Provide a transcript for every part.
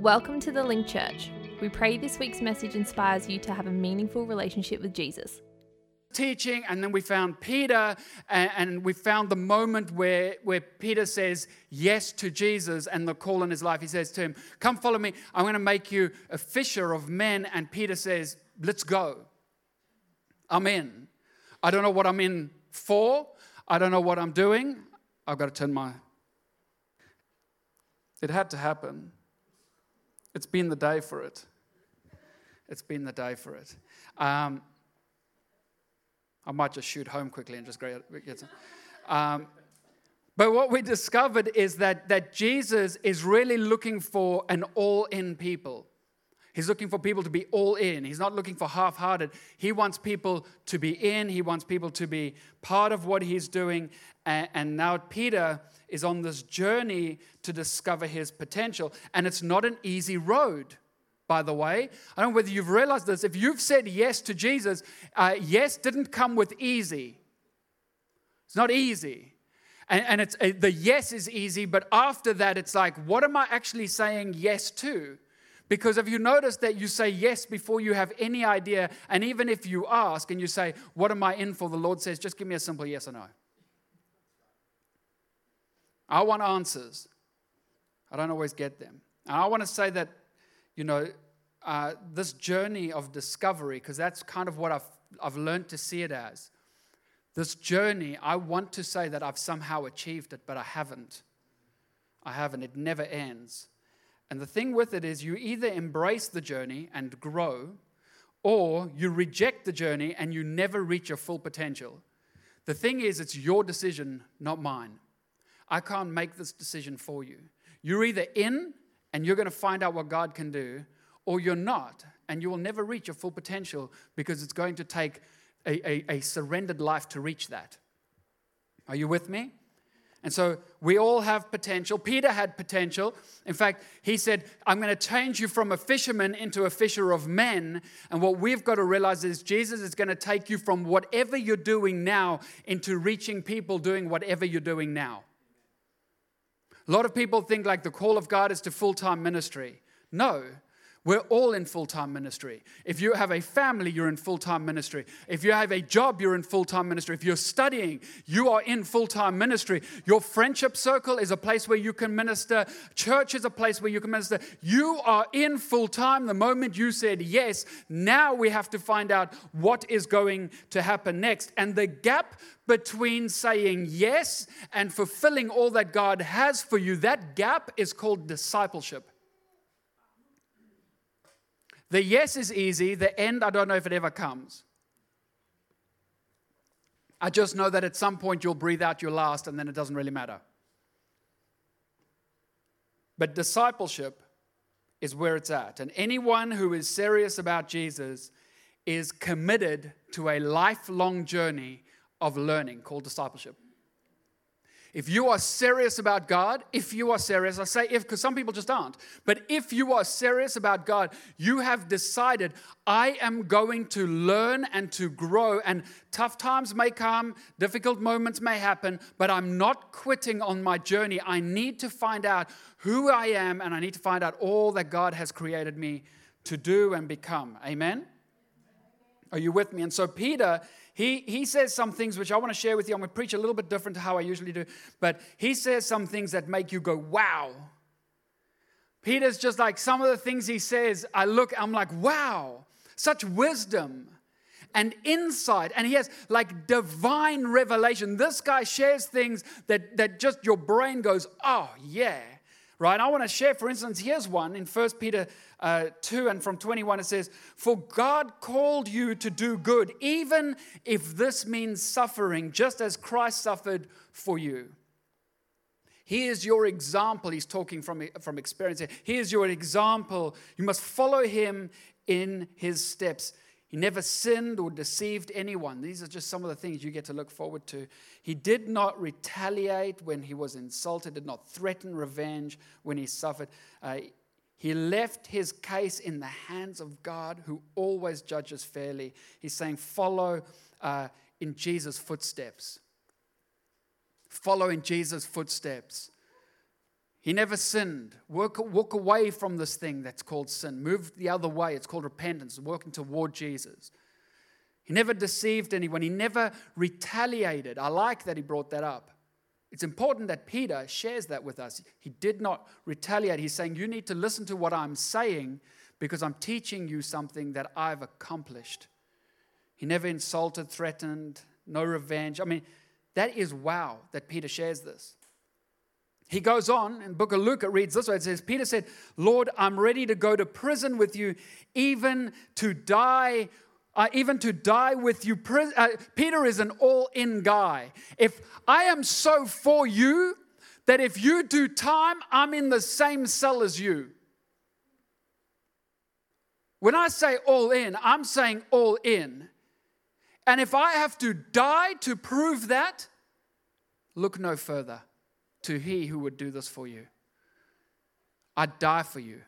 Welcome to the Link Church. We pray this week's message inspires you to have a meaningful relationship with Jesus. teaching, and then we found Peter, and, we found the moment where, where Peter says yes to Jesus and the call in his life. He says to him, Come follow me. I'm going to make you a fisher of men. And Peter says, Let's go. I'm in. I don't know what I'm in for, I don't know what I'm doing. I've got to turn my. It had to happen. It's been the day for it. It's been the day for it. Um, I might just shoot home quickly and just get some. Um, but what we discovered is that, that Jesus is really looking for an all in people. He's looking for people to be all in. He's not looking for half hearted. He wants people to be in. He wants people to be part of what he's doing. And, and now Peter is on this journey to discover his potential. And it's not an easy road, by the way. I don't know whether you've realized this. If you've said yes to Jesus, uh, yes didn't come with easy. It's not easy. And, and it's, uh, the yes is easy, but after that, it's like, what am I actually saying yes to? Because have you noticed that you say yes before you have any idea? And even if you ask and you say, What am I in for? The Lord says, Just give me a simple yes or no. I want answers. I don't always get them. And I want to say that, you know, uh, this journey of discovery, because that's kind of what I've, I've learned to see it as. This journey, I want to say that I've somehow achieved it, but I haven't. I haven't. It never ends. And the thing with it is, you either embrace the journey and grow, or you reject the journey and you never reach your full potential. The thing is, it's your decision, not mine. I can't make this decision for you. You're either in and you're going to find out what God can do, or you're not, and you will never reach your full potential because it's going to take a, a, a surrendered life to reach that. Are you with me? And so we all have potential. Peter had potential. In fact, he said, I'm going to change you from a fisherman into a fisher of men. And what we've got to realize is Jesus is going to take you from whatever you're doing now into reaching people doing whatever you're doing now. A lot of people think like the call of God is to full time ministry. No, we're all in full time ministry. If you have a family, you're in full time ministry. If you have a job, you're in full time ministry. If you're studying, you are in full time ministry. Your friendship circle is a place where you can minister. Church is a place where you can minister. You are in full time the moment you said yes. Now we have to find out what is going to happen next. And the gap between saying yes and fulfilling all that God has for you, that gap is called discipleship. The yes is easy, the end, I don't know if it ever comes. I just know that at some point you'll breathe out your last and then it doesn't really matter. But discipleship is where it's at. And anyone who is serious about Jesus is committed to a lifelong journey of learning called discipleship. If you are serious about God, if you are serious, I say if because some people just aren't, but if you are serious about God, you have decided, I am going to learn and to grow, and tough times may come, difficult moments may happen, but I'm not quitting on my journey. I need to find out who I am, and I need to find out all that God has created me to do and become. Amen? Are you with me? And so Peter he, he says some things which I want to share with you. I'm going to preach a little bit different to how I usually do, but he says some things that make you go, wow. Peter's just like some of the things he says, I look, I'm like, wow, such wisdom and insight. And he has like divine revelation. This guy shares things that, that just your brain goes, oh, yeah right? I want to share, for instance, here's one in 1 Peter uh, 2 and from 21 it says, For God called you to do good, even if this means suffering, just as Christ suffered for you. Here's your example. He's talking from, from experience here. Here's your example. You must follow him in his steps. He never sinned or deceived anyone. These are just some of the things you get to look forward to. He did not retaliate when he was insulted, did not threaten revenge when he suffered. Uh, he left his case in the hands of God, who always judges fairly. He's saying, follow uh, in Jesus' footsteps. Follow in Jesus' footsteps. He never sinned. Walk, walk away from this thing that's called sin. Move the other way. It's called repentance, working toward Jesus. He never deceived anyone. He never retaliated. I like that he brought that up. It's important that Peter shares that with us. He did not retaliate. He's saying, You need to listen to what I'm saying because I'm teaching you something that I've accomplished. He never insulted, threatened, no revenge. I mean, that is wow that Peter shares this. He goes on in book of Luke, it reads this way. It says, Peter said, Lord, I'm ready to go to prison with you, even to die, uh, even to die with you. Uh, Peter is an all-in guy. If I am so for you that if you do time, I'm in the same cell as you. When I say all in, I'm saying all in. And if I have to die to prove that, look no further to he who would do this for you. I'd die for you.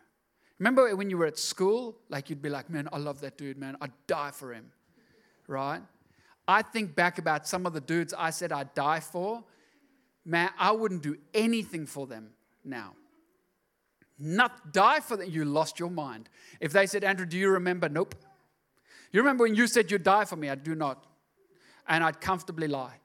Remember when you were at school? Like you'd be like, man, I love that dude, man. I'd die for him. Right? I think back about some of the dudes I said I'd die for. Man, I wouldn't do anything for them now. Not die for them. You lost your mind. If they said, Andrew, do you remember? Nope. You remember when you said you'd die for me? I do not. And I'd comfortably lie.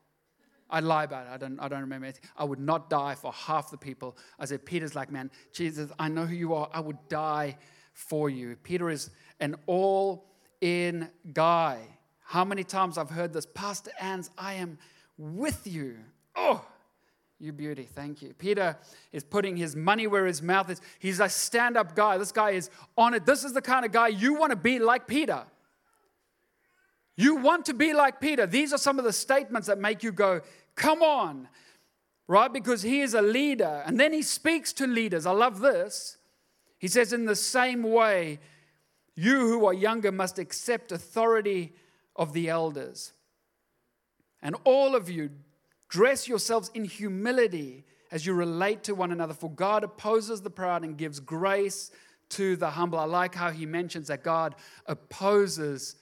I'd lie about it. I don't, I don't remember anything. I would not die for half the people. I said, Peter's like, man, Jesus, I know who you are. I would die for you. Peter is an all in guy. How many times I've heard this, Pastor Ans, I am with you. Oh, you beauty, thank you. Peter is putting his money where his mouth is. He's a stand up guy. This guy is on it. This is the kind of guy you want to be like Peter. You want to be like Peter. These are some of the statements that make you go, come on, right? Because he is a leader. And then he speaks to leaders. I love this. He says, in the same way, you who are younger must accept authority of the elders. And all of you, dress yourselves in humility as you relate to one another, for God opposes the proud and gives grace to the humble. I like how he mentions that God opposes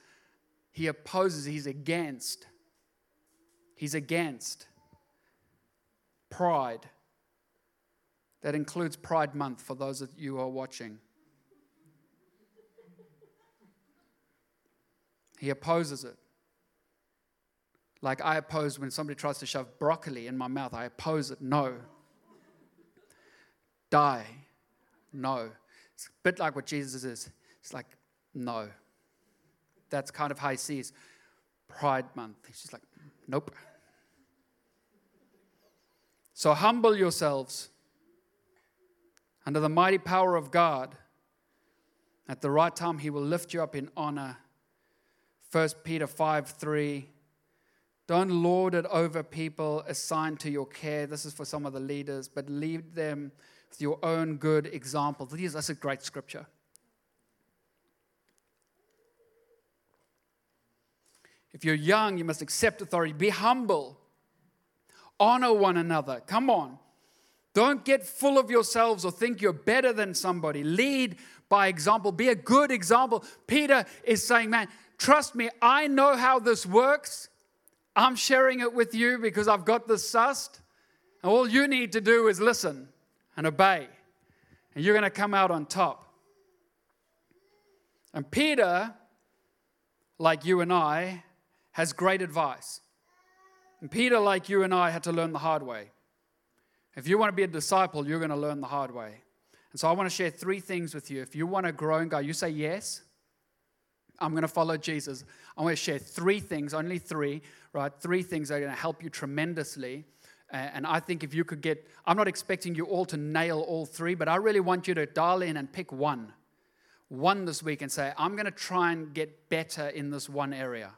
he opposes, he's against. He's against pride. That includes Pride Month for those of you who are watching. He opposes it. Like I oppose when somebody tries to shove broccoli in my mouth, I oppose it. No. Die. No. It's a bit like what Jesus is. It's like, no that's kind of how he sees Pride Month. He's just like, nope. So humble yourselves under the mighty power of God. At the right time, he will lift you up in honor. 1 Peter 5 3. Don't lord it over people assigned to your care. This is for some of the leaders, but lead them with your own good example. That's a great scripture. If you're young, you must accept authority. Be humble. Honor one another. Come on. Don't get full of yourselves or think you're better than somebody. Lead by example. Be a good example. Peter is saying, Man, trust me, I know how this works. I'm sharing it with you because I've got this sussed. And all you need to do is listen and obey. And you're going to come out on top. And Peter, like you and I, has great advice. And Peter, like you and I, had to learn the hard way. If you want to be a disciple, you're going to learn the hard way. And so I want to share three things with you. If you want to grow and go, you say yes. I'm going to follow Jesus. I want to share three things, only three, right? Three things that are going to help you tremendously. And I think if you could get, I'm not expecting you all to nail all three, but I really want you to dial in and pick one. One this week and say, I'm going to try and get better in this one area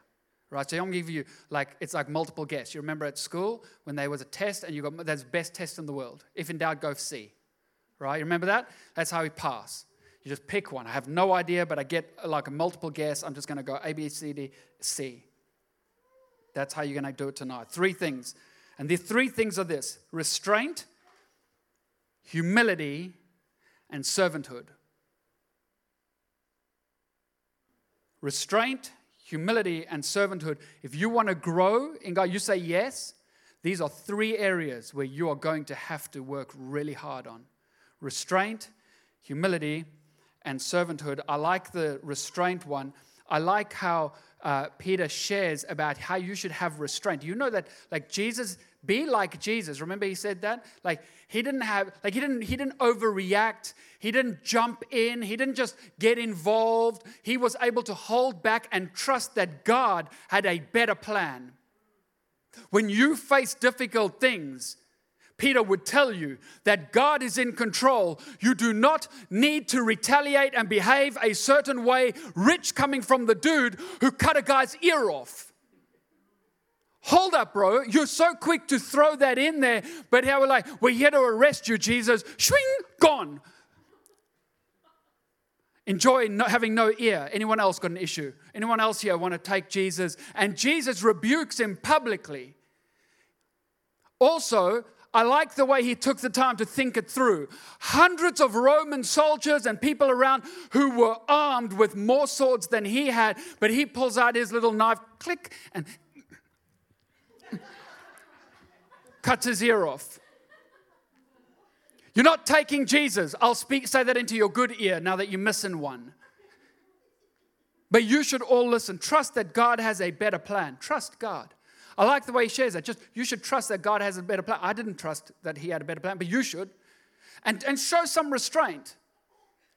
right? So I'm to give you like it's like multiple guess. You remember at school when there was a test and you got that's best test in the world. If in doubt, go C, right? You remember that? That's how we pass. You just pick one. I have no idea, but I get like a multiple guess. I'm just going to go A, B, C, D, C. That's how you're going to do it tonight. Three things. And the three things are this restraint, humility, and servanthood. Restraint, humility, and servanthood, if you want to grow in God, you say yes, these are three areas where you are going to have to work really hard on. restraint, humility, and servanthood. I like the restraint one. I like how uh, Peter shares about how you should have restraint. You know that, like Jesus, be like Jesus. Remember, he said that. Like he didn't have, like he didn't, he didn't overreact. He didn't jump in. He didn't just get involved. He was able to hold back and trust that God had a better plan. When you face difficult things, Peter would tell you that God is in control. You do not need to retaliate and behave a certain way, rich coming from the dude who cut a guy's ear off. Hold up, bro. You're so quick to throw that in there, but how we're like, we're here to arrest you, Jesus. Swing, gone. Enjoy not having no ear. Anyone else got an issue? Anyone else here want to take Jesus? And Jesus rebukes him publicly. Also, I like the way he took the time to think it through. Hundreds of Roman soldiers and people around who were armed with more swords than he had, but he pulls out his little knife, click, and cuts his ear off. You're not taking Jesus. I'll speak, say that into your good ear now that you're missing one. But you should all listen. Trust that God has a better plan. Trust God. I like the way he shares that. Just you should trust that God has a better plan. I didn't trust that he had a better plan, but you should. And, and show some restraint.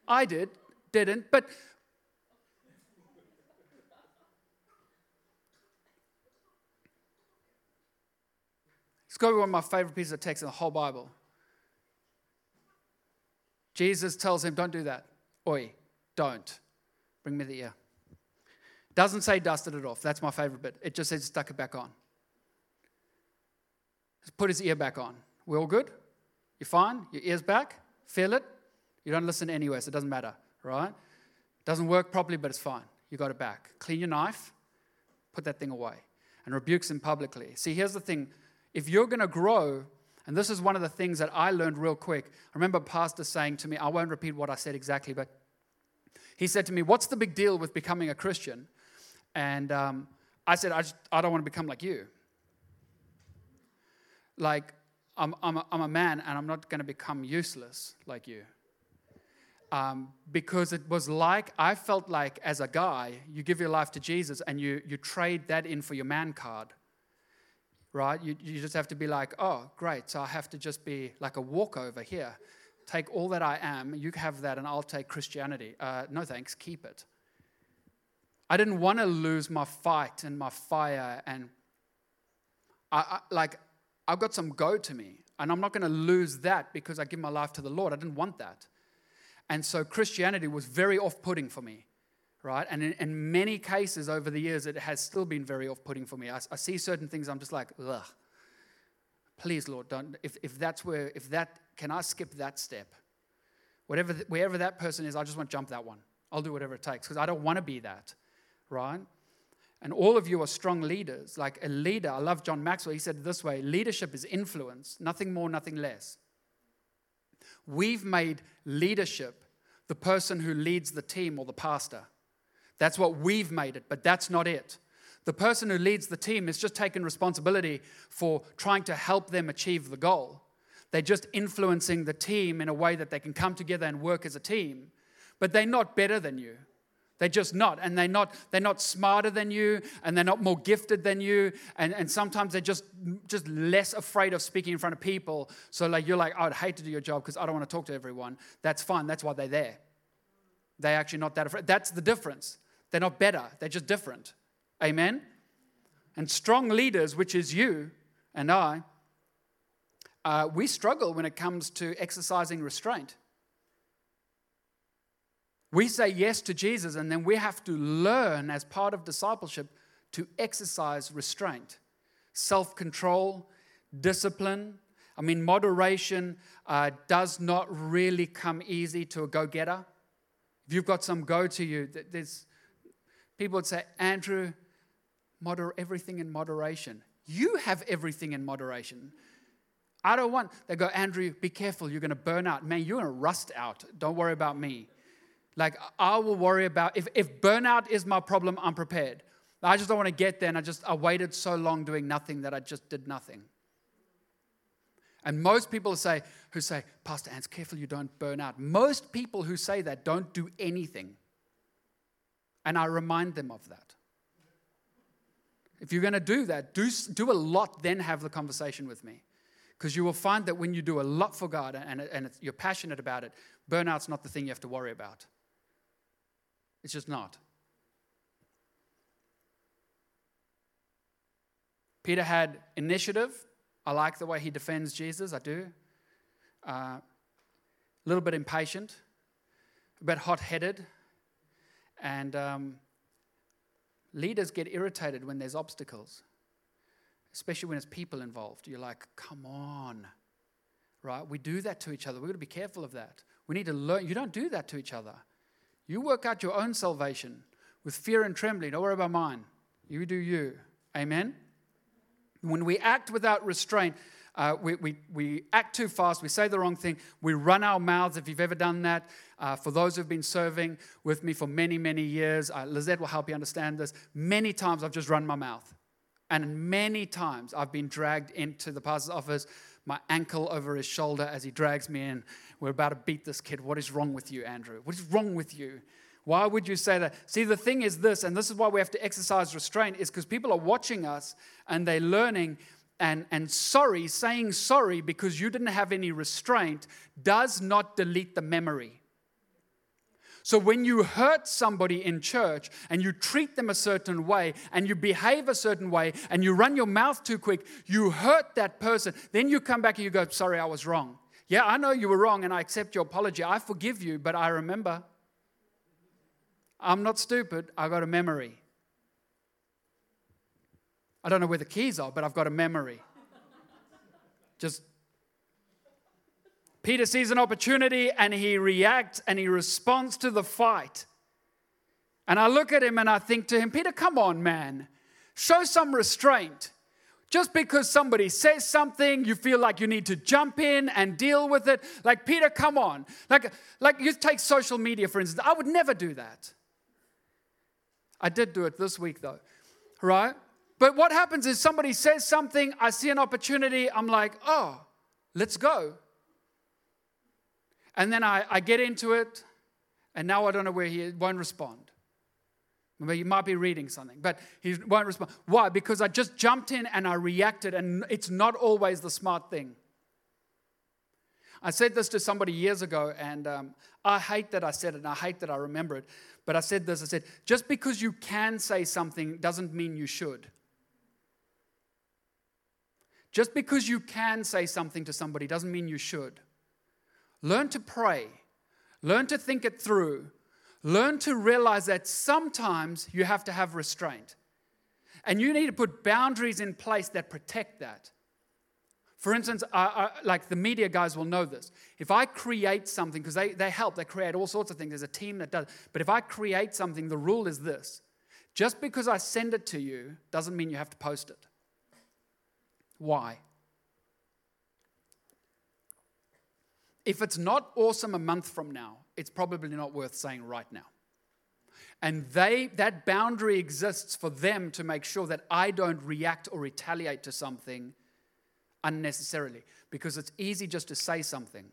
I did, didn't, but got to be one of my favorite pieces of text in the whole Bible. Jesus tells him, Don't do that. Oi, don't. Bring me the ear. Doesn't say dusted it off. That's my favorite bit. It just says stuck it back on put his ear back on. We all good? You're fine? Your ear's back? Feel it? You don't listen anyway, so it doesn't matter, right? Doesn't work properly, but it's fine. You got it back. Clean your knife, put that thing away, and rebukes him publicly. See, here's the thing if you're going to grow, and this is one of the things that I learned real quick. I remember Pastor saying to me, I won't repeat what I said exactly, but he said to me, What's the big deal with becoming a Christian? And um, I said, I, just, I don't want to become like you like I'm, I'm, a, I'm a man and I'm not going to become useless like you. Um, because it was like, I felt like as a guy, you give your life to Jesus and you, you trade that in for your man card, right? You, you just have to be like, oh, great, so I have to just be like a walkover here. Take all that I am, you have that, and I'll take Christianity. Uh, no thanks, keep it. I didn't want to lose my fight and my fire, and I, I like I've got some go to me, and I'm not going to lose that because I give my life to the Lord. I didn't want that. And so Christianity was very off putting for me, right? And in, in, many cases over the years, it has still been very off putting for me. I, I, see certain things, I'm just like, ugh. Please, Lord, don't. If, if that's where, if that, can I skip that step? Whatever, wherever that person is, I just want to jump that one. I'll do whatever it takes because I don't want to be that, right? And all of you are strong leaders. Like a leader, I love John Maxwell. He said this way leadership is influence, nothing more, nothing less. We've made leadership the person who leads the team or the pastor. That's what we've made it, but that's not it. The person who leads the team is just taking responsibility for trying to help them achieve the goal. They're just influencing the team in a way that they can come together and work as a team, but they're not better than you. They're just not. And they're not, they're not smarter than you, and they're not more gifted than you. And, and sometimes they're just, just less afraid of speaking in front of people. So like you're like, I'd hate to do your job because I don't want to talk to everyone. That's fine. That's why they're there. They're actually not that afraid. That's the difference. They're not better. They're just different. Amen? And strong leaders, which is you and I, uh, we struggle when it comes to exercising restraint. We say yes to Jesus, and then we have to learn as part of discipleship to exercise restraint, self control, discipline. I mean, moderation uh, does not really come easy to a go getter. If you've got some go to you, there's people would say, Andrew, moder- everything in moderation. You have everything in moderation. I don't want, they go, Andrew, be careful, you're going to burn out. Man, you're going to rust out. Don't worry about me. Like, I will worry about if, if burnout is my problem, I'm prepared. I just don't want to get there, and I just I waited so long doing nothing that I just did nothing. And most people say, who say, Pastor Ants, careful you don't burn out. Most people who say that don't do anything. And I remind them of that. If you're going to do that, do, do a lot, then have the conversation with me. Because you will find that when you do a lot for God and, and you're passionate about it, burnout's not the thing you have to worry about. It's just not. Peter had initiative. I like the way he defends Jesus, I do. Uh, a little bit impatient, a bit hot headed, and um, leaders get irritated when there's obstacles, especially when it's people involved. You're like, come on, right? We do that to each other. We've got to be careful of that. We need to learn. You don't do that to each other. You work out your own salvation with fear and trembling. Don't worry about mine. You do you. Amen? When we act without restraint, uh, we, we, we act too fast, we say the wrong thing, we run our mouths. If you've ever done that, uh, for those who've been serving with me for many, many years, uh, Lizette will help you understand this. Many times I've just run my mouth. And many times I've been dragged into the pastor's office, my ankle over his shoulder as he drags me in. We're about to beat this kid. What is wrong with you, Andrew? What is wrong with you? Why would you say that? See, the thing is this, and this is why we have to exercise restraint, is because people are watching us and they're learning. And, and sorry, saying sorry because you didn't have any restraint does not delete the memory. So when you hurt somebody in church and you treat them a certain way and you behave a certain way and you run your mouth too quick, you hurt that person. Then you come back and you go, Sorry, I was wrong. Yeah, I know you were wrong and I accept your apology. I forgive you, but I remember. I'm not stupid, I got a memory. I don't know where the keys are, but I've got a memory. Just Peter sees an opportunity and he reacts and he responds to the fight. And I look at him and I think to him, Peter, come on, man. Show some restraint. Just because somebody says something, you feel like you need to jump in and deal with it. Like, Peter, come on. Like, like you take social media, for instance. I would never do that. I did do it this week though, right? But what happens is somebody says something, I see an opportunity, I'm like, oh, let's go. And then I, I get into it, and now I don't know where he won't respond. Maybe he might be reading something, but he won't respond. Why? Because I just jumped in and I reacted, and it's not always the smart thing. I said this to somebody years ago, and um, I hate that I said it, and I hate that I remember it. But I said this I said, just because you can say something doesn't mean you should. Just because you can say something to somebody doesn't mean you should. Learn to pray, learn to think it through, learn to realize that sometimes you have to have restraint. And you need to put boundaries in place that protect that. For instance, like the media guys will know this. If I create something, because they, they help, they create all sorts of things, there's a team that does. But if I create something, the rule is this just because I send it to you doesn't mean you have to post it. Why? If it's not awesome a month from now, it's probably not worth saying right now. And they, that boundary exists for them to make sure that I don't react or retaliate to something unnecessarily because it's easy just to say something.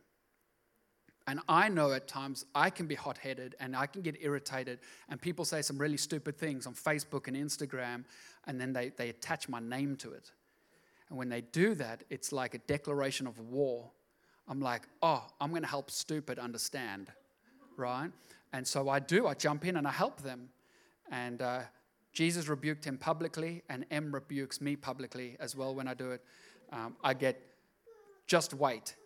And I know at times I can be hot headed and I can get irritated, and people say some really stupid things on Facebook and Instagram, and then they, they attach my name to it. And when they do that, it's like a declaration of war. I'm like, oh, I'm going to help stupid understand, right? And so I do. I jump in and I help them. And uh, Jesus rebuked him publicly, and M rebukes me publicly as well when I do it um, I get just wait.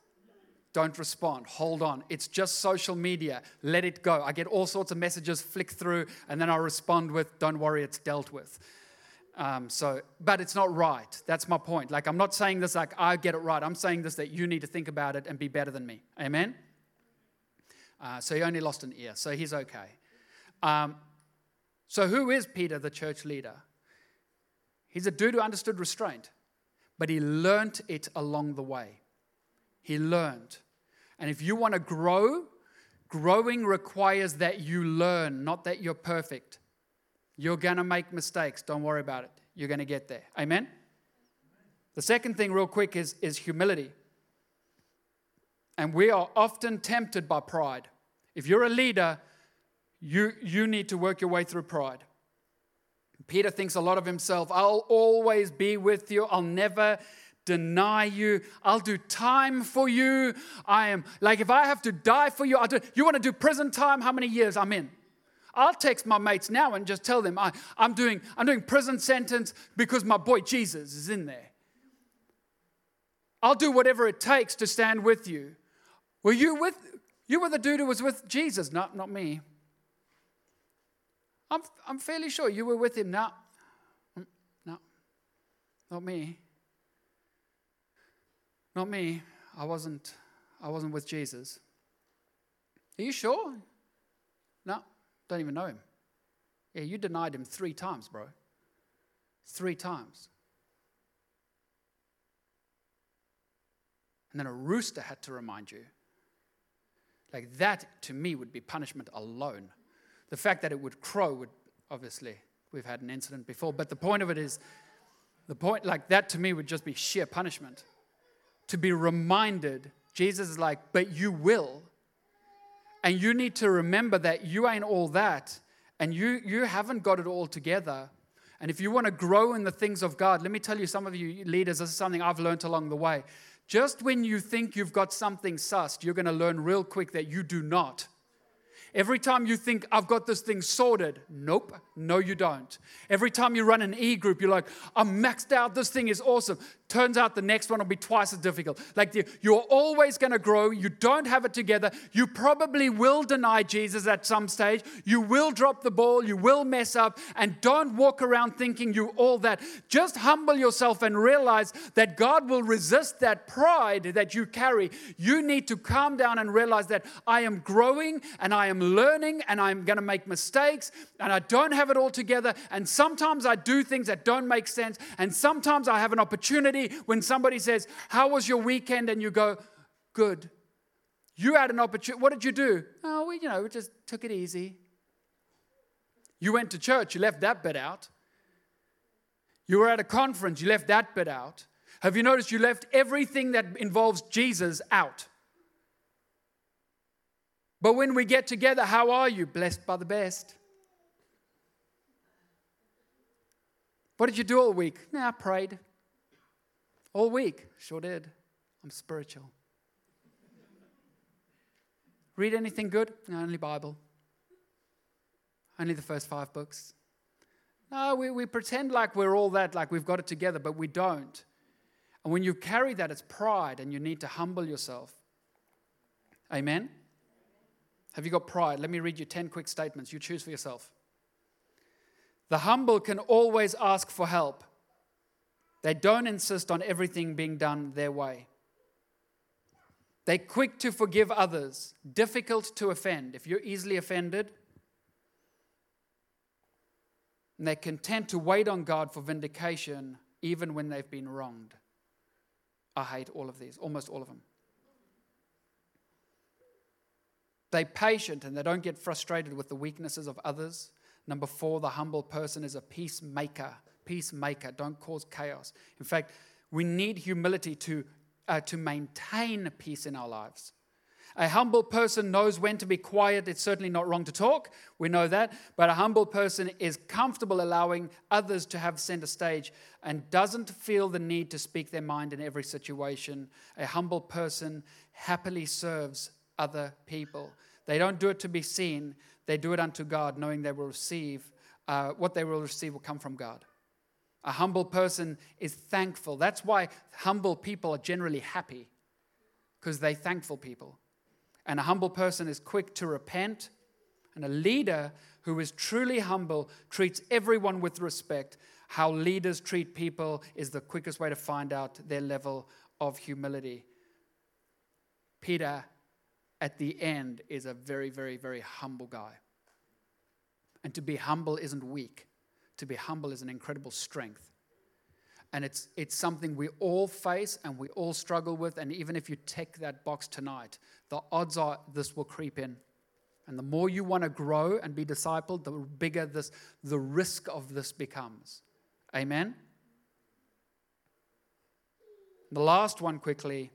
Don't respond. Hold on. It's just social media. Let it go. I get all sorts of messages flick through, and then I respond with, Don't worry, it's dealt with. Um, so, but it's not right. That's my point. Like, I'm not saying this like I get it right. I'm saying this that you need to think about it and be better than me. Amen? Uh, so he only lost an ear, so he's okay. Um, so, who is Peter, the church leader? He's a dude who understood restraint but he learnt it along the way. He learned. And if you want to grow, growing requires that you learn, not that you're perfect. You're going to make mistakes. Don't worry about it. You're going to get there. Amen? The second thing, real quick, is, is humility. And we are often tempted by pride. If you're a leader, you, you need to work your way through pride. Peter thinks a lot of himself. I'll always be with you. I'll never deny you. I'll do time for you. I am like, if I have to die for you, I'll do. You want to do prison time? How many years? I'm in. I'll text my mates now and just tell them I, am doing, I'm doing prison sentence because my boy Jesus is in there. I'll do whatever it takes to stand with you. Were you with, you were the dude who was with Jesus, not, not me. I'm, I'm fairly sure you were with him. No, mm, no, not me. Not me. I wasn't, I wasn't with Jesus. Are you sure? No, don't even know him. Yeah, you denied him three times, bro. Three times. And then a rooster had to remind you. Like that, to me, would be punishment alone. The fact that it would crow would obviously, we've had an incident before, but the point of it is, the point like that to me would just be sheer punishment. To be reminded, Jesus is like, but you will. And you need to remember that you ain't all that, and you, you haven't got it all together. And if you want to grow in the things of God, let me tell you, some of you leaders, this is something I've learned along the way. Just when you think you've got something sussed, you're going to learn real quick that you do not. Every time you think, I've got this thing sorted, nope, no, you don't. Every time you run an e group, you're like, I'm maxed out, this thing is awesome. Turns out the next one will be twice as difficult. Like you're always going to grow. You don't have it together. You probably will deny Jesus at some stage. You will drop the ball. You will mess up. And don't walk around thinking you all that. Just humble yourself and realize that God will resist that pride that you carry. You need to calm down and realize that I am growing and I am learning and I'm going to make mistakes and I don't have it all together. And sometimes I do things that don't make sense. And sometimes I have an opportunity when somebody says, How was your weekend? and you go, Good. You had an opportunity. What did you do? Oh, we, you know, we just took it easy. You went to church, you left that bit out. You were at a conference, you left that bit out. Have you noticed you left everything that involves Jesus out? But when we get together, how are you? Blessed by the best. What did you do all week? Nah, I prayed. All week. Sure did. I'm spiritual. Read anything good? No, only Bible. Only the first five books. No, we, we pretend like we're all that, like we've got it together, but we don't. And when you carry that, it's pride, and you need to humble yourself. Amen? Have you got pride? Let me read you 10 quick statements. You choose for yourself. The humble can always ask for help. They don't insist on everything being done their way. They're quick to forgive others, difficult to offend. If you're easily offended, and they're content to wait on God for vindication even when they've been wronged. I hate all of these, almost all of them. They're patient and they don't get frustrated with the weaknesses of others. Number four, the humble person is a peacemaker peacemaker. Don't cause chaos. In fact, we need humility to, uh, to maintain peace in our lives. A humble person knows when to be quiet. It's certainly not wrong to talk. We know that. But a humble person is comfortable allowing others to have center stage and doesn't feel the need to speak their mind in every situation. A humble person happily serves other people. They don't do it to be seen, they do it unto God, knowing they will receive, uh, what they will receive will come from God. A humble person is thankful. That's why humble people are generally happy, because they're thankful people. And a humble person is quick to repent. And a leader who is truly humble treats everyone with respect. How leaders treat people is the quickest way to find out their level of humility. Peter, at the end, is a very, very, very humble guy. And to be humble isn't weak to be humble is an incredible strength. And it's, it's something we all face and we all struggle with. And even if you tick that box tonight, the odds are this will creep in. And the more you want to grow and be discipled, the bigger this, the risk of this becomes. Amen? The last one, quickly.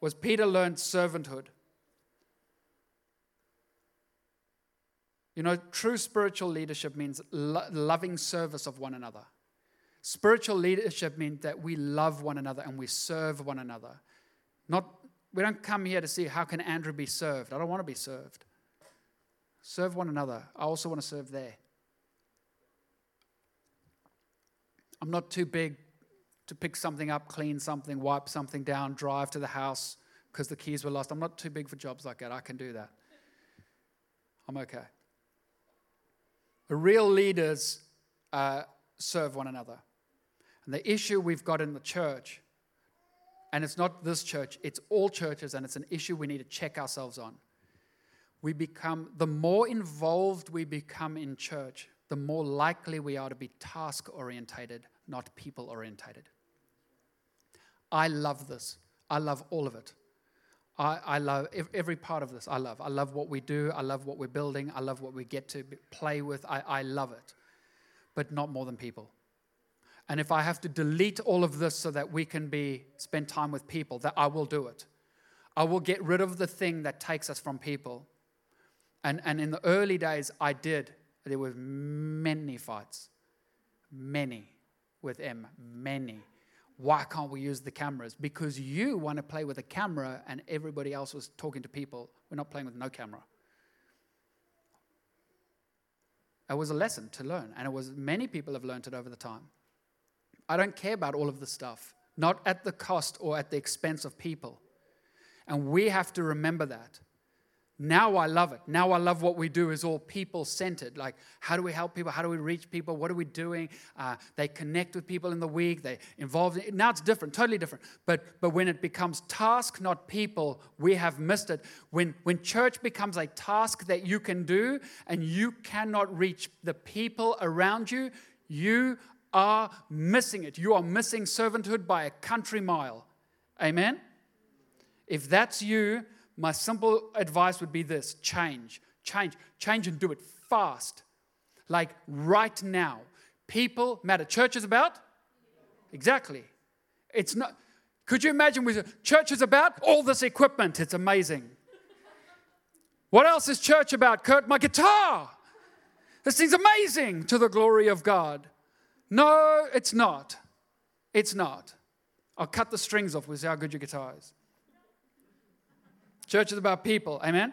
was Peter learned servanthood. You know, true spiritual leadership means lo- loving service of one another. Spiritual leadership means that we love one another and we serve one another. Not, we don't come here to see how can Andrew be served. I don't want to be served. Serve one another. I also want to serve there. I'm not too big to pick something up, clean something, wipe something down, drive to the house because the keys were lost. I'm not too big for jobs like that. I can do that. I'm okay. The real leaders uh, serve one another. And the issue we've got in the church, and it's not this church, it's all churches, and it's an issue we need to check ourselves on. We become, the more involved we become in church, the more likely we are to be task orientated, not people orientated. I love this. I love all of it. I, I love every part of this. I love. I love what we do. I love what we're building. I love what we get to play with. I, I love it. But not more than people. And if I have to delete all of this so that we can be spend time with people, that I will do it. I will get rid of the thing that takes us from people. And, and in the early days, I did. There were many fights, many with M, many. Why can't we use the cameras? Because you want to play with a camera and everybody else was talking to people. We're not playing with no camera. It was a lesson to learn, and it was many people have learned it over the time. I don't care about all of the stuff, not at the cost or at the expense of people. And we have to remember that. Now I love it. Now I love what we do is all people centered. Like, how do we help people? How do we reach people? What are we doing? Uh, they connect with people in the week. They involve. In, now it's different, totally different. But but when it becomes task, not people, we have missed it. When when church becomes a task that you can do and you cannot reach the people around you, you are missing it. You are missing servanthood by a country mile. Amen. If that's you, my simple advice would be this change, change, change and do it fast. Like right now. People matter. Church is about? Exactly. It's not, could you imagine with church is about all this equipment? It's amazing. What else is church about, Kurt? My guitar. This thing's amazing to the glory of God. No, it's not. It's not. I'll cut the strings off. See how good your guitar is. Church is about people. Amen?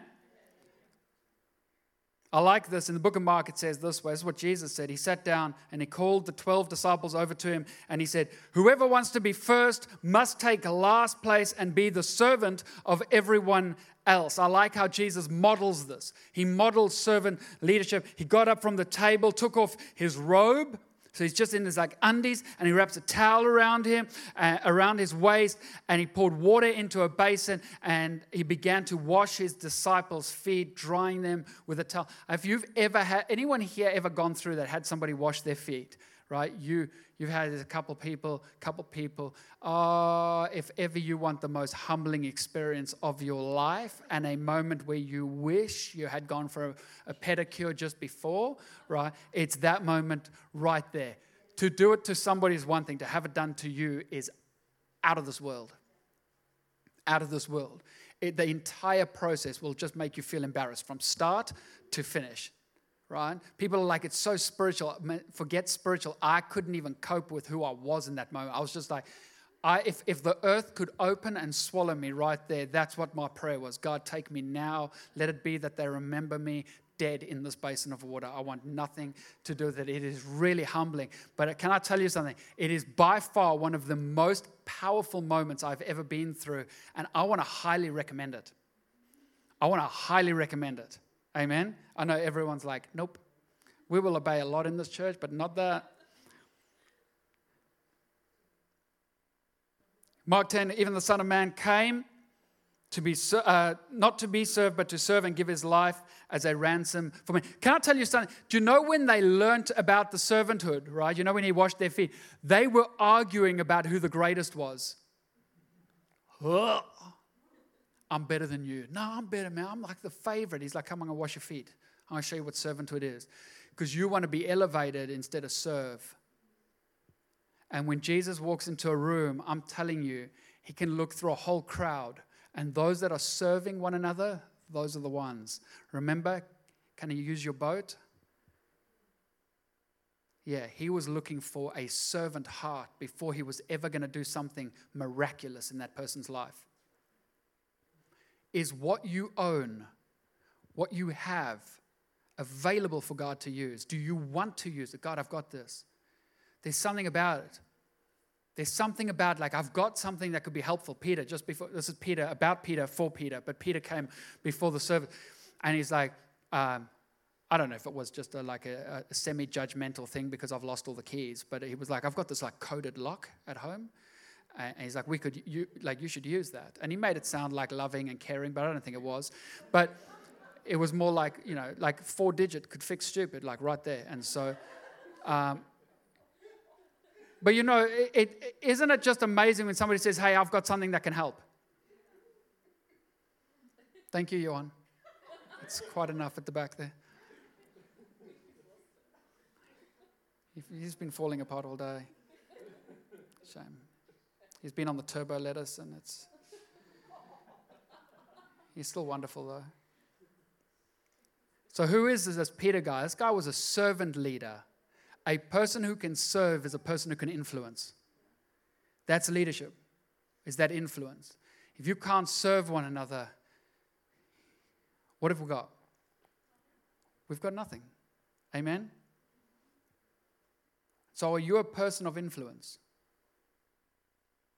I like this. In the book of Mark, it says this way. This is what Jesus said. He sat down and he called the 12 disciples over to him and he said, Whoever wants to be first must take last place and be the servant of everyone else. I like how Jesus models this. He models servant leadership. He got up from the table, took off his robe, so he's just in his like undies and he wraps a towel around him, uh, around his waist, and he poured water into a basin and he began to wash his disciples' feet, drying them with a towel. If you've ever had anyone here ever gone through that, had somebody wash their feet, right? You you've had a couple people, couple people. Uh, if ever you want the most humbling experience of your life and a moment where you wish you had gone for a, a pedicure just before, right? It's that moment right there. To do it to somebody is one thing. To have it done to you is out of this world. Out of this world. It, the entire process will just make you feel embarrassed from start to finish right? People are like, it's so spiritual. Forget spiritual. I couldn't even cope with who I was in that moment. I was just like, I, if, if the earth could open and swallow me right there, that's what my prayer was. God, take me now. Let it be that they remember me dead in this basin of water. I want nothing to do with it. It is really humbling. But uh, can I tell you something? It is by far one of the most powerful moments I've ever been through. And I want to highly recommend it. I want to highly recommend it. Amen. I know everyone's like, nope. We will obey a lot in this church, but not that. Mark 10, even the Son of Man came to be uh, not to be served, but to serve and give his life as a ransom for me. Can I tell you something? Do you know when they learnt about the servanthood, right? You know when he washed their feet? They were arguing about who the greatest was. Ugh. I'm better than you. No, I'm better, man. I'm like the favorite. He's like, come on, I'll wash your feet. I'm to show you what servanthood is. Because you want to be elevated instead of serve. And when Jesus walks into a room, I'm telling you, he can look through a whole crowd And those that are serving one another, those are the ones. Remember, can you use your boat? Yeah, he was looking for a servant heart before he was ever going to do something miraculous in that person's life. Is what you own, what you have, available for God to use? Do you want to use it? God, I've got this. There's something about it. There's something about, like, I've got something that could be helpful. Peter, just before, this is Peter, about Peter, for Peter, but Peter came before the service, and he's like, um, I don't know if it was just a, like a, a semi judgmental thing because I've lost all the keys, but he was like, I've got this like coded lock at home. And he's like, we could, you, like, you should use that. And he made it sound like loving and caring, but I don't think it was. But it was more like, you know, like four digit could fix stupid, like right there. And so, um, but you know, it, it, isn't it just amazing when somebody says, hey, I've got something that can help? Thank you, Johan. It's quite enough at the back there. He's been falling apart all day. Shame. He's been on the turbo lettuce, and it's. He's still wonderful, though. So, who is this Peter guy? This guy was a servant leader. A person who can serve is a person who can influence. That's leadership, is that influence. If you can't serve one another, what have we got? We've got nothing. Amen? So, are you a person of influence?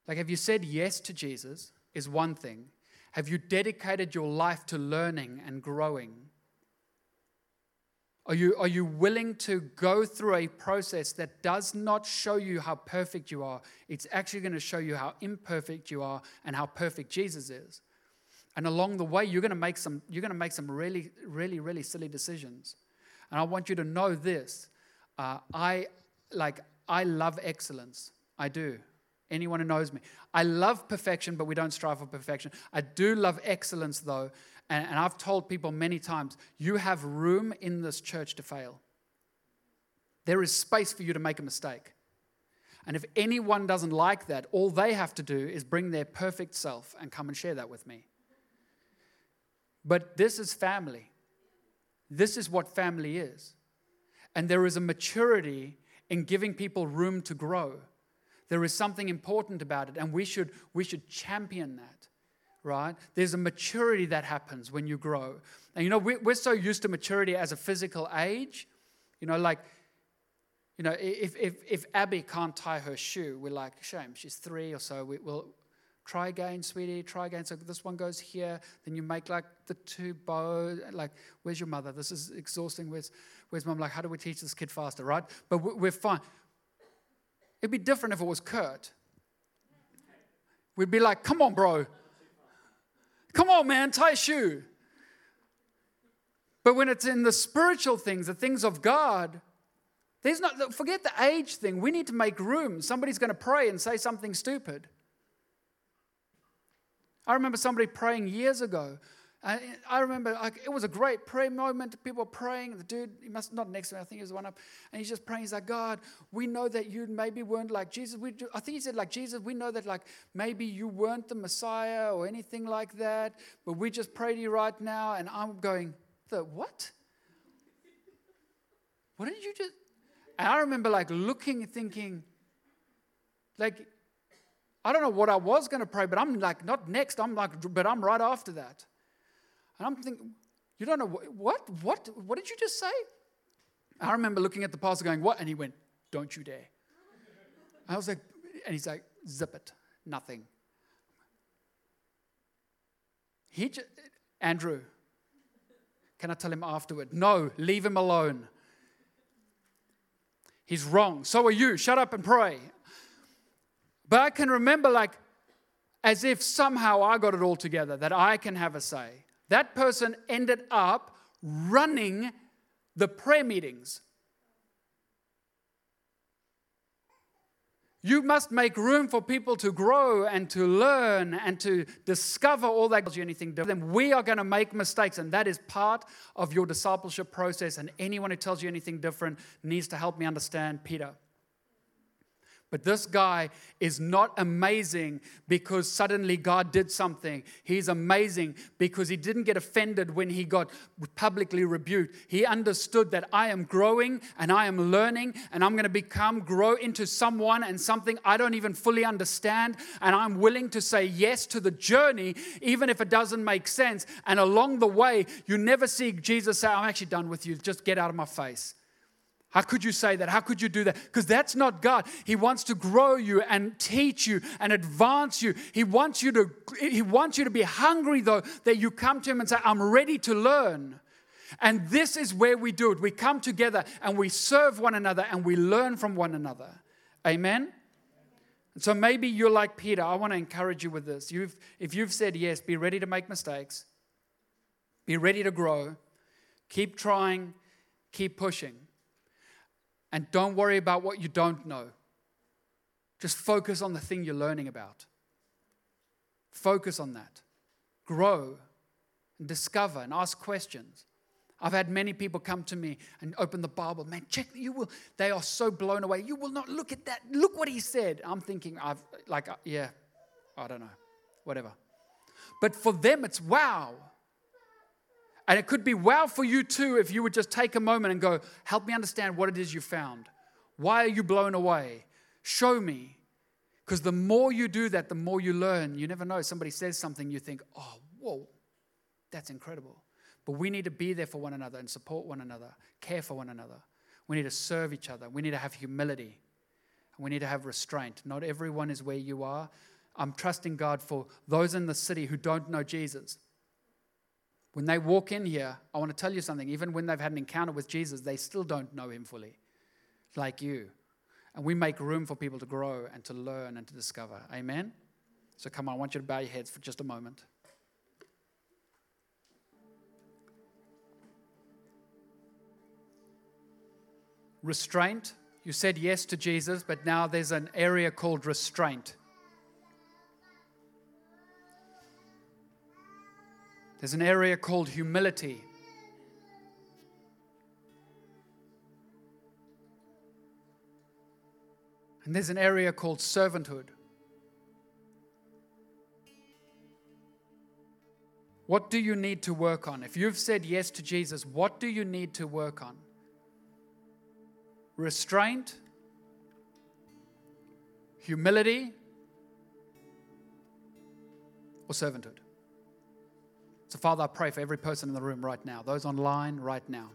Like, have you said yes to Jesus? Is one thing. Have you dedicated your life to learning and growing? Are you, are you willing to go through a process that does not show you how perfect you are? It's actually going to show you how imperfect you are and how perfect Jesus is. And along the way, you're going to make some, you're going to make some really, really, really silly decisions. And I want you to know this. Uh, I, like, I love excellence. I do. Anyone who knows me. I love perfection, but we don't strive for perfection. I do love excellence, though. And, and I've told people many times you have room in this church to fail. There is space for you to make a mistake. And if anyone doesn't like that, all they have to do is bring their perfect self and come and share that with me. But this is family. This is what family is. And there is a maturity in giving people room to grow. There is something important about it, and we should, we should champion that, right? There's a maturity that happens when you grow. And you know, we're, we're so used to maturity as a physical age. You know, like, you know, if, if, if Abby can't tie her shoe, we're like, shame, she's three or so. We, will try again, sweetie, try again. So this one goes here, then you make like the two bows. Like, where's your mother? This is exhausting. Where's, Where's mom like, how do we teach this kid faster, right? But we're fine. It'd be different if it was Kurt. We'd be like, come on, bro. Come on, man, tie a shoe. But when it's in the spiritual things, the things of God, there's not, forget the age thing. We need to make room. Somebody's going to pray and say something stupid. I remember somebody praying years ago I remember like, it was a great prayer moment. People praying. The dude, he must not next to me. I think he was one up, and he's just praying. He's like, God, we know that you maybe weren't like Jesus. We, I think he said like Jesus. We know that like maybe you weren't the Messiah or anything like that. But we just pray to you right now. And I'm going, the what? What did you just? And I remember like looking, thinking, like, I don't know what I was going to pray, but I'm like not next. I'm like, but I'm right after that. And I'm thinking, you don't know what? What? What did you just say? I remember looking at the pastor going, what? And he went, don't you dare. I was like, and he's like, zip it, nothing. He just, Andrew, can I tell him afterward? No, leave him alone. He's wrong. So are you. Shut up and pray. But I can remember, like, as if somehow I got it all together, that I can have a say that person ended up running the prayer meetings. You must make room for people to grow and to learn and to discover all that tells you anything different. Then we are going to make mistakes, and that is part of your discipleship process. And anyone who tells you anything different needs to help me understand Peter. But this guy is not amazing because suddenly God did something. He's amazing because he didn't get offended when he got publicly rebuked. He understood that I am growing and I am learning and I'm going to become, grow into someone and something I don't even fully understand. And I'm willing to say yes to the journey, even if it doesn't make sense. And along the way, you never see Jesus say, I'm actually done with you. Just get out of my face. How could you say that? How could you do that? Because that's not God. He wants to grow you and teach you and advance you. He wants you to he wants you to be hungry though that you come to him and say I'm ready to learn. And this is where we do it. We come together and we serve one another and we learn from one another. Amen. So maybe you're like Peter. I want to encourage you with this. You've, if you've said yes, be ready to make mistakes, be ready to grow, keep trying, keep pushing. And don't worry about what you don't know. Just focus on the thing you're learning about. Focus on that. Grow and discover and ask questions. I've had many people come to me and open the Bible. Man, check, you will, they are so blown away. You will not look at that. Look what he said. I'm thinking, I've, like, uh, yeah, I don't know, whatever. But for them, it's wow. And it could be wow for you too if you would just take a moment and go, help me understand what it is you found. Why are you blown away? Show me. Because the more you do that, the more you learn. You never know. Somebody says something, you think, oh, whoa, that's incredible. But we need to be there for one another and support one another, care for one another. We need to serve each other. We need to have humility. We need to have restraint. Not everyone is where you are. I'm trusting God for those in the city who don't know Jesus. When they walk in here, I want to tell you something. Even when they've had an encounter with Jesus, they still don't know him fully, like you. And we make room for people to grow and to learn and to discover. Amen? So come on, I want you to bow your heads for just a moment. Restraint. You said yes to Jesus, but now there's an area called restraint. There's an area called humility. And there's an area called servanthood. What do you need to work on? If you've said yes to Jesus, what do you need to work on? Restraint, humility, or servanthood? So, Father, I pray for every person in the room right now, those online right now,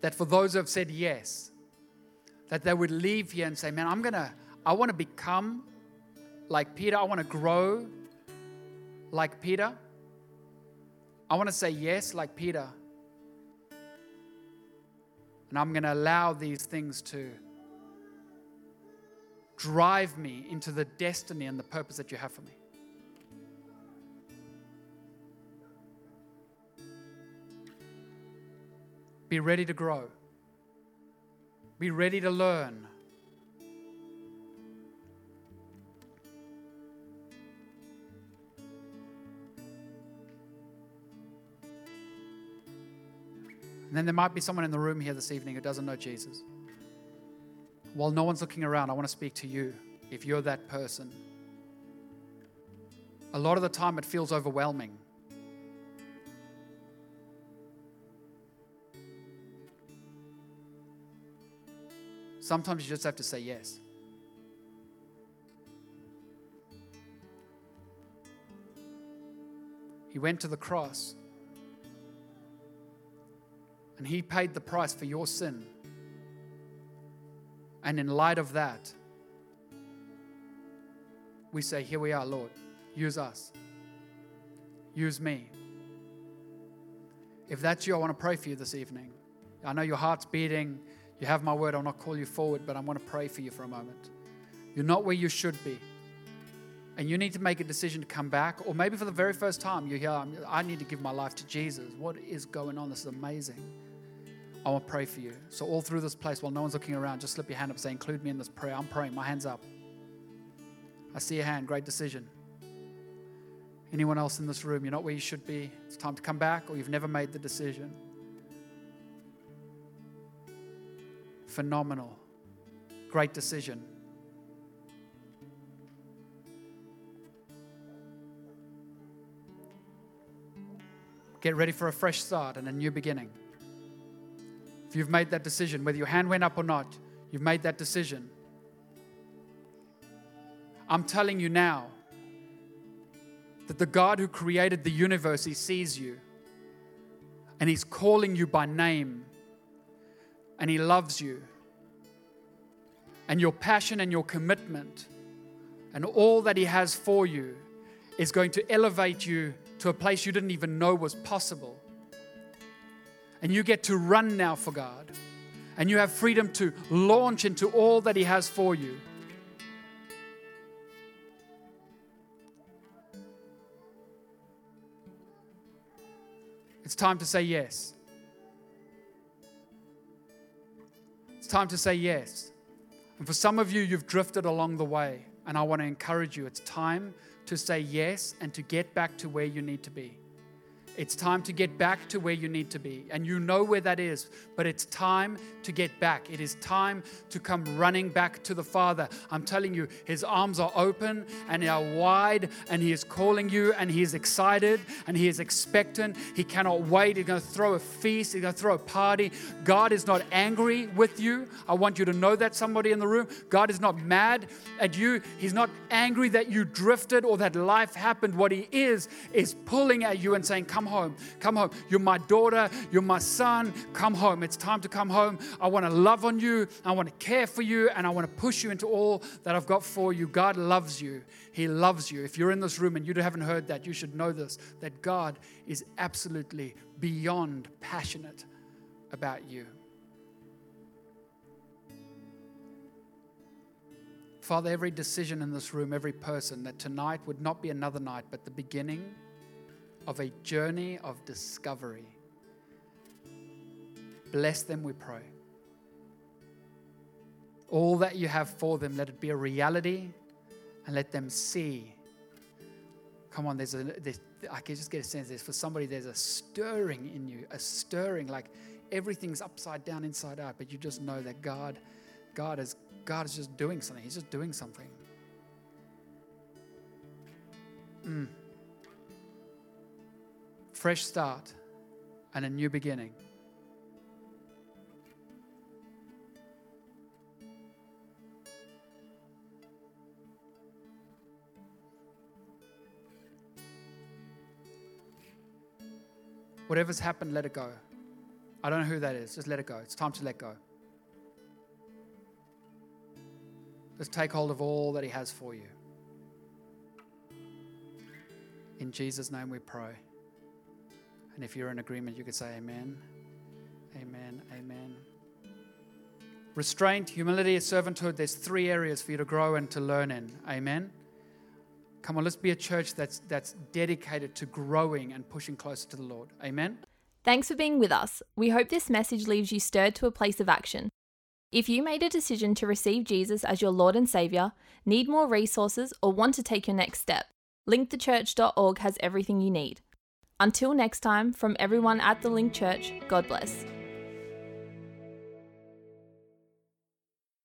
that for those who have said yes, that they would leave here and say, Man, I'm going to, I want to become like Peter. I want to grow like Peter. I want to say yes like Peter. And I'm going to allow these things to drive me into the destiny and the purpose that you have for me. Be ready to grow. Be ready to learn. And then there might be someone in the room here this evening who doesn't know Jesus. While no one's looking around, I want to speak to you if you're that person. A lot of the time, it feels overwhelming. Sometimes you just have to say yes. He went to the cross and he paid the price for your sin. And in light of that, we say, Here we are, Lord. Use us. Use me. If that's you, I want to pray for you this evening. I know your heart's beating. You have my word. I'll not call you forward, but I want to pray for you for a moment. You're not where you should be. And you need to make a decision to come back, or maybe for the very first time, you're here. I need to give my life to Jesus. What is going on? This is amazing. I want to pray for you. So, all through this place, while no one's looking around, just slip your hand up, say, Include me in this prayer. I'm praying. My hand's up. I see your hand. Great decision. Anyone else in this room, you're not where you should be. It's time to come back, or you've never made the decision. Phenomenal. great decision. Get ready for a fresh start and a new beginning. If you've made that decision, whether your hand went up or not, you've made that decision. I'm telling you now that the God who created the universe, He sees you and He's calling you by name and He loves you. And your passion and your commitment and all that He has for you is going to elevate you to a place you didn't even know was possible. And you get to run now for God. And you have freedom to launch into all that He has for you. It's time to say yes. It's time to say yes. And for some of you, you've drifted along the way. And I want to encourage you it's time to say yes and to get back to where you need to be. It's time to get back to where you need to be. And you know where that is, but it's time to get back. It is time to come running back to the Father. I'm telling you, His arms are open and they are wide, and He is calling you, and He is excited and He is expectant. He cannot wait. He's going to throw a feast, He's going to throw a party. God is not angry with you. I want you to know that, somebody in the room. God is not mad at you. He's not angry that you drifted or that life happened. What He is, is pulling at you and saying, Come Come home. Come home. You're my daughter. You're my son. Come home. It's time to come home. I want to love on you. I want to care for you. And I want to push you into all that I've got for you. God loves you. He loves you. If you're in this room and you haven't heard that, you should know this that God is absolutely beyond passionate about you. Father, every decision in this room, every person, that tonight would not be another night, but the beginning of a journey of discovery. Bless them, we pray. All that you have for them, let it be a reality and let them see. Come on, there's a, there's, I can just get a sense there's for somebody, there's a stirring in you, a stirring, like everything's upside down, inside out, but you just know that God, God is, God is just doing something. He's just doing something. Mm fresh start and a new beginning. Whatever's happened, let it go. I don't know who that is. Just let it go. It's time to let go. Just take hold of all that He has for you. In Jesus' name we pray. And if you're in agreement, you could say amen. Amen. Amen. Restraint, humility, servanthood, there's three areas for you to grow and to learn in. Amen. Come on, let's be a church that's that's dedicated to growing and pushing closer to the Lord. Amen. Thanks for being with us. We hope this message leaves you stirred to a place of action. If you made a decision to receive Jesus as your Lord and Savior, need more resources, or want to take your next step, linkthechurch.org has everything you need. Until next time, from everyone at the Link Church, God bless.